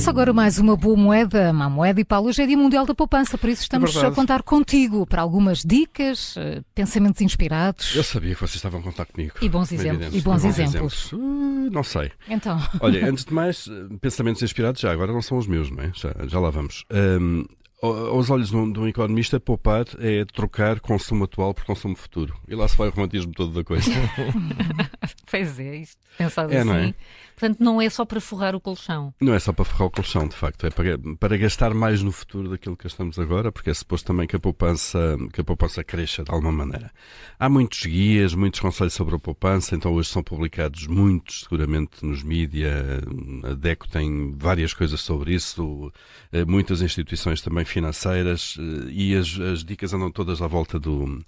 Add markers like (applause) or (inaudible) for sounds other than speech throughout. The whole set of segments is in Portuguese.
Começa agora mais uma boa moeda, má moeda, e Paulo, hoje é Dia Mundial da Poupança, por isso estamos É a contar contigo para algumas dicas, eh, pensamentos inspirados Eu sabia que vocês estavam a contar comigo. e bons, Como é exemplos, evidente. e bons exemplos. Uh, não sei. Então, Olha, antes de mais, eh, pensamentos inspirados já agora não são os meus, não é? Já, já lá vamos. Ao- aos olhos de um, de um economista, poupar é trocar consumo atual por consumo futuro. E lá se vai o romantismo todo da coisa. (laughs) pois é, isto pensado É, assim. não é? Portanto, não é só para forrar o colchão. Não é só para ferrar o colchão, de facto, é para, para gastar mais no futuro daquilo que gastamos agora, porque é suposto também que a poupança, que a poupança cresça de alguma maneira. Há muitos guias, muitos conselhos sobre a poupança, então hoje são publicados muitos, seguramente, nos mídia. A DECO tem várias coisas sobre isso, eh, muitas instituições também financeiras, eh, e as, as dicas andam todas à volta do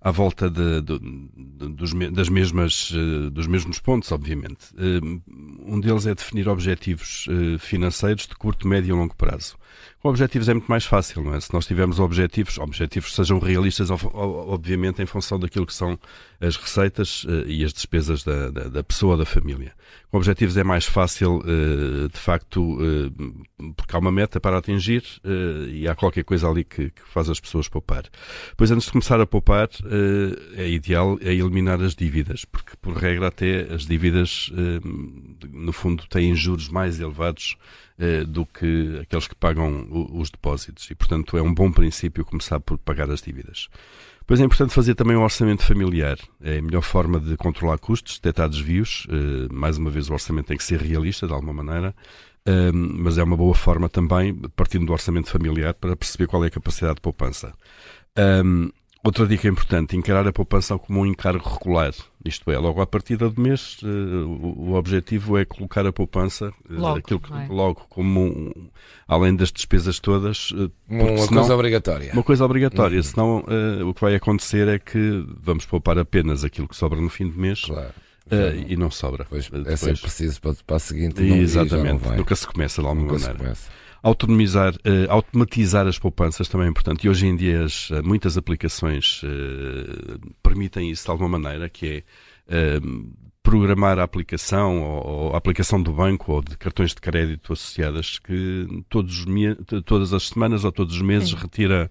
à volta de- do- de- dos das mesmas, eh, dos mesmos pontos, obviamente. Eh, Um deles é definir objetivos eh, financeiros de curto, médio e longo prazo. Com objetivos é muito mais fácil, não é? Se nós tivermos objetivos, objetivos sejam realistas, ob- ob- obviamente, em função daquilo que são as receitas e as despesas da, da, da pessoa, da família. Com objetivos é mais fácil, de facto, porque há uma meta para atingir e há qualquer coisa ali que, que faz as pessoas poupar. Pois antes de começar a poupar, é ideal é eliminar as dívidas, porque por regra até as dívidas, eh, no fundo, têm juros mais elevados eh, do que aqueles que pagam o- os depósitos. E, portanto, é um bom princípio começar por pagar as dívidas. Pois é importante fazer também um orçamento familiar. É a melhor forma de controlar custos, detectar desvios. Eh, mais uma vez, o orçamento tem que ser realista, de alguma maneira. Mas é uma boa forma também, partindo do orçamento familiar, para perceber qual é a capacidade de poupança. Outra dica importante, encarar a poupança como um encargo regular. Isto é, logo à partida do mês, eh, o, objetivo é colocar a poupança, eh, Logo, aquilo que- é? logo como, um- além das despesas todas, eh, Uma senão- coisa obrigatória. uma coisa obrigatória, Uhum. senão eh, o que vai acontecer é que vamos poupar apenas aquilo que sobra no fim do mês Claro. eh, e não sobra. Depois, eh, é sempre preciso para, para a seguinte. E, não- e já não Exatamente, nunca se começa de alguma Nunca se maneira. começa. Autonomizar, eh, automatizar as poupanças também é importante. E hoje em dia as, eh, muitas aplicações eh, permitem isso de alguma maneira, que é eh, programar a aplicação ou, ou a aplicação do banco ou de cartões de crédito associadas que todos, todas as semanas ou todos os meses Sim. retira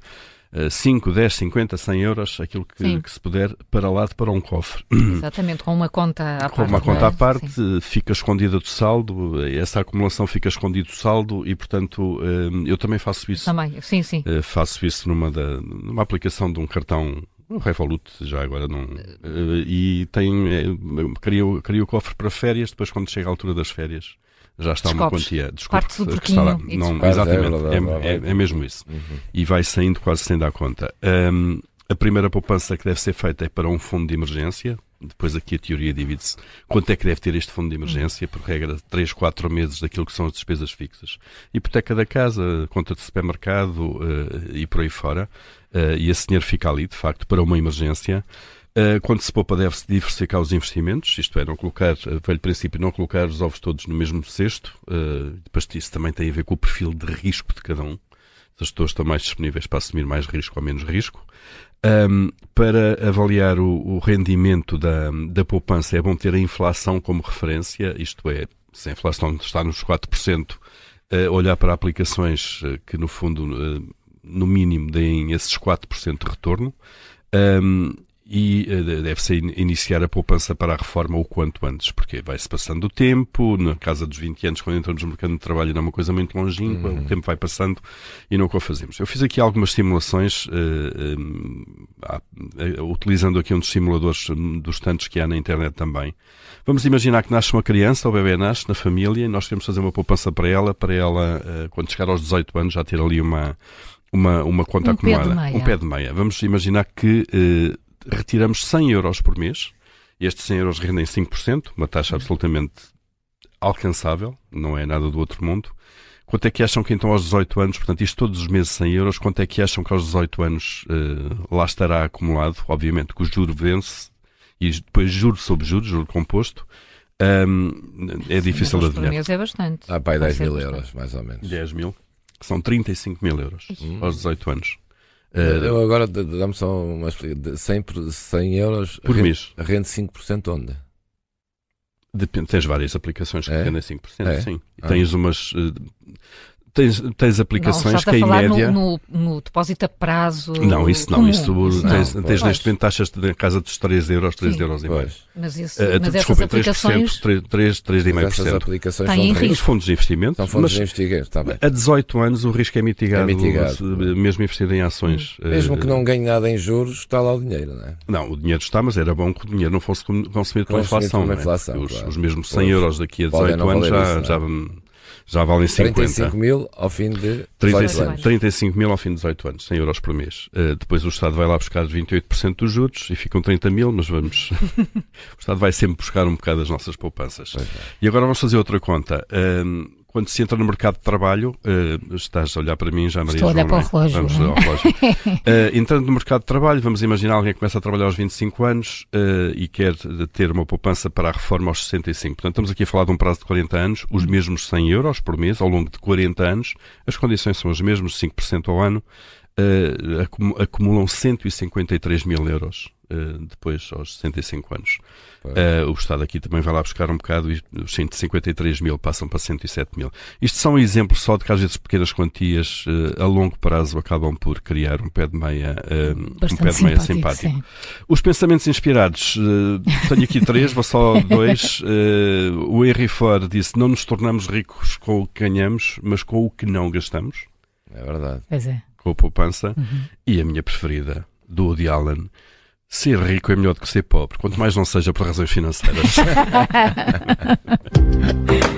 5, 10, 50, 100 euros, aquilo que, que se puder, para lá para um cofre. Exatamente, com uma conta à Com parte. uma não conta é? à parte, Sim. fica escondida do saldo, essa acumulação fica escondida do saldo e, portanto, eh, eu também faço isso. Também, sim, sim. Eh, Faço isso numa, da, numa aplicação de um cartão, um Revolut, já agora não. eh, E tem, crio, crio o cofre para férias, depois quando chega a altura das férias. Já está uma Descobres. quantia. Desculpe, Partes do que está Não, exatamente, É é, é é- é mesmo isso. Uhum. E vai saindo quase sem dar conta. Ahm, a primeira poupança que deve ser feita é para um fundo de emergência. Depois aqui a teoria divide-se. Quanto é que deve ter este fundo de emergência? Por regra, 3, 4 meses daquilo que são as despesas fixas. Hipoteca da casa, conta de supermercado eh, e por aí fora. Eh, e esse dinheiro fica ali, de facto, para uma emergência. Uh, quando se poupa, deve-se diversificar os investimentos, isto é, não colocar, velho princípio, não colocar os ovos todos no mesmo cesto. Depois isso também tem a ver com o perfil de risco de cada um. Se as pessoas estão mais disponíveis para assumir mais risco ou menos risco. Um, para avaliar o, o rendimento da, da poupança, é bom ter a inflação como referência, isto é, se a inflação está nos 4%, uh, olhar para aplicações uh, que, no fundo, uh, no mínimo, deem esses 4% de retorno. Um, e eh, deve-se in- iniciar a poupança para a reforma o quanto antes, porque vai-se passando o tempo, na casa dos 20 anos, quando entramos no mercado de trabalho, não é uma coisa muito longínqua, o tempo vai passando e não o fazemos. Eu fiz aqui algumas simulações, eh, ah, eh, utilizando aqui um dos simuladores hum, dos tantos que há na internet também. Vamos imaginar que nasce uma criança, o bebê nasce na família, e nós queremos fazer uma poupança para ela, para ela, eh, quando chegar aos 18 anos, já ter ali uma, uma, uma conta Um pé de acumulada. meia. Um pé de meia. Vamos imaginar que eh, retiramos 100 euros por mês. Estes 100 euros rendem 5%, uma taxa absolutamente alcançável, não é nada do outro mundo. Quanto é que acham que então aos 18 anos, portanto isto todos os meses 100 euros, quanto é que acham que aos 18 anos eh, lá estará acumulado? Obviamente que o juro vence e depois juro sobre juro, juro composto, Ahm, é difícil de adivinhar. mês é bastante. Há pai Vai 10 ser mil bastante. euros, mais ou menos. 10 mil, que são 35 mil euros Hum. aos 18 anos. Eh, Eu agora dá-me só uma explicação. De 100, por- 100 euros por rende, mês. rende 5% onde? Depende, tens várias aplicações que É? rendem 5%, É? sim. Ah. tens umas. Tens, tens Não, aplicações está que em média. no, no, no depósito a prazo. Não, isso não. comum. Isso Isso não, tens, pois. tens neste momento taxas de, na casa dos 3 euros, 3 Sim. euros e meio. Mas, isso, Eh, mas essas desculpem, aplicações. 3%, 3, 3, Mas essas 3,5%. aplicações são, risco. Os fundos de investimento, são fundos de investigar, está bem. a 18 anos o risco é mitigado, É mitigado. mesmo investido em ações. Mesmo Eh, que não ganhe nada em juros, está lá o dinheiro, não é? Não, o dinheiro está, mas era bom que o dinheiro não fosse com- consumido pela inflação. não é? inflação, os, claro. os mesmos 100 Pois. euros daqui a Podem 18 não anos já, isso, já, já valem 50. 35 mil ao fim de 18 35, anos. 35 mil ao fim de 18 anos, 100 euros por mês. Uh, depois o Estado vai lá buscar 28% dos juros e ficam 30 mil, mas vamos. (laughs) o Estado vai sempre buscar um bocado as nossas poupanças. É. E agora vamos fazer outra conta. Um, quando se entra no mercado de trabalho, uh, estás a olhar para mim já, Maria Estou a olhar João, para o não é? relógio, Vamos é? ao relógio. Uh, (laughs) entrando no mercado de trabalho, vamos imaginar alguém que começa a trabalhar aos 25 anos uh, e quer ter uma poupança para a reforma aos 65. Portanto, estamos aqui a falar de um prazo de 40 anos, os mesmos 100 euros por mês, ao longo de 40 anos. As condições são as mesmas, 5% ao ano. Uh, acum- acumulam 153 mil euros uh, depois aos 65 anos. Uh, o Estado aqui também vai lá buscar um bocado e os 153 mil passam para 107 mil. Isto são exemplos só de que às vezes pequenas quantias uh, a longo prazo acabam por criar um pé de meia, uh, um pé de meia simpático, simpático. Os pensamentos inspirados, uh, tenho aqui três, vou só (laughs) dois. Uh, o Henry Ford disse: Não nos tornamos ricos com o que ganhamos, mas com o que não gastamos, É verdade. Pois é. Poupança. Uhum. E a minha preferida, do Woody Allen. Ser rico é melhor do que ser pobre, quanto mais não seja por razões financeiras. (laughs)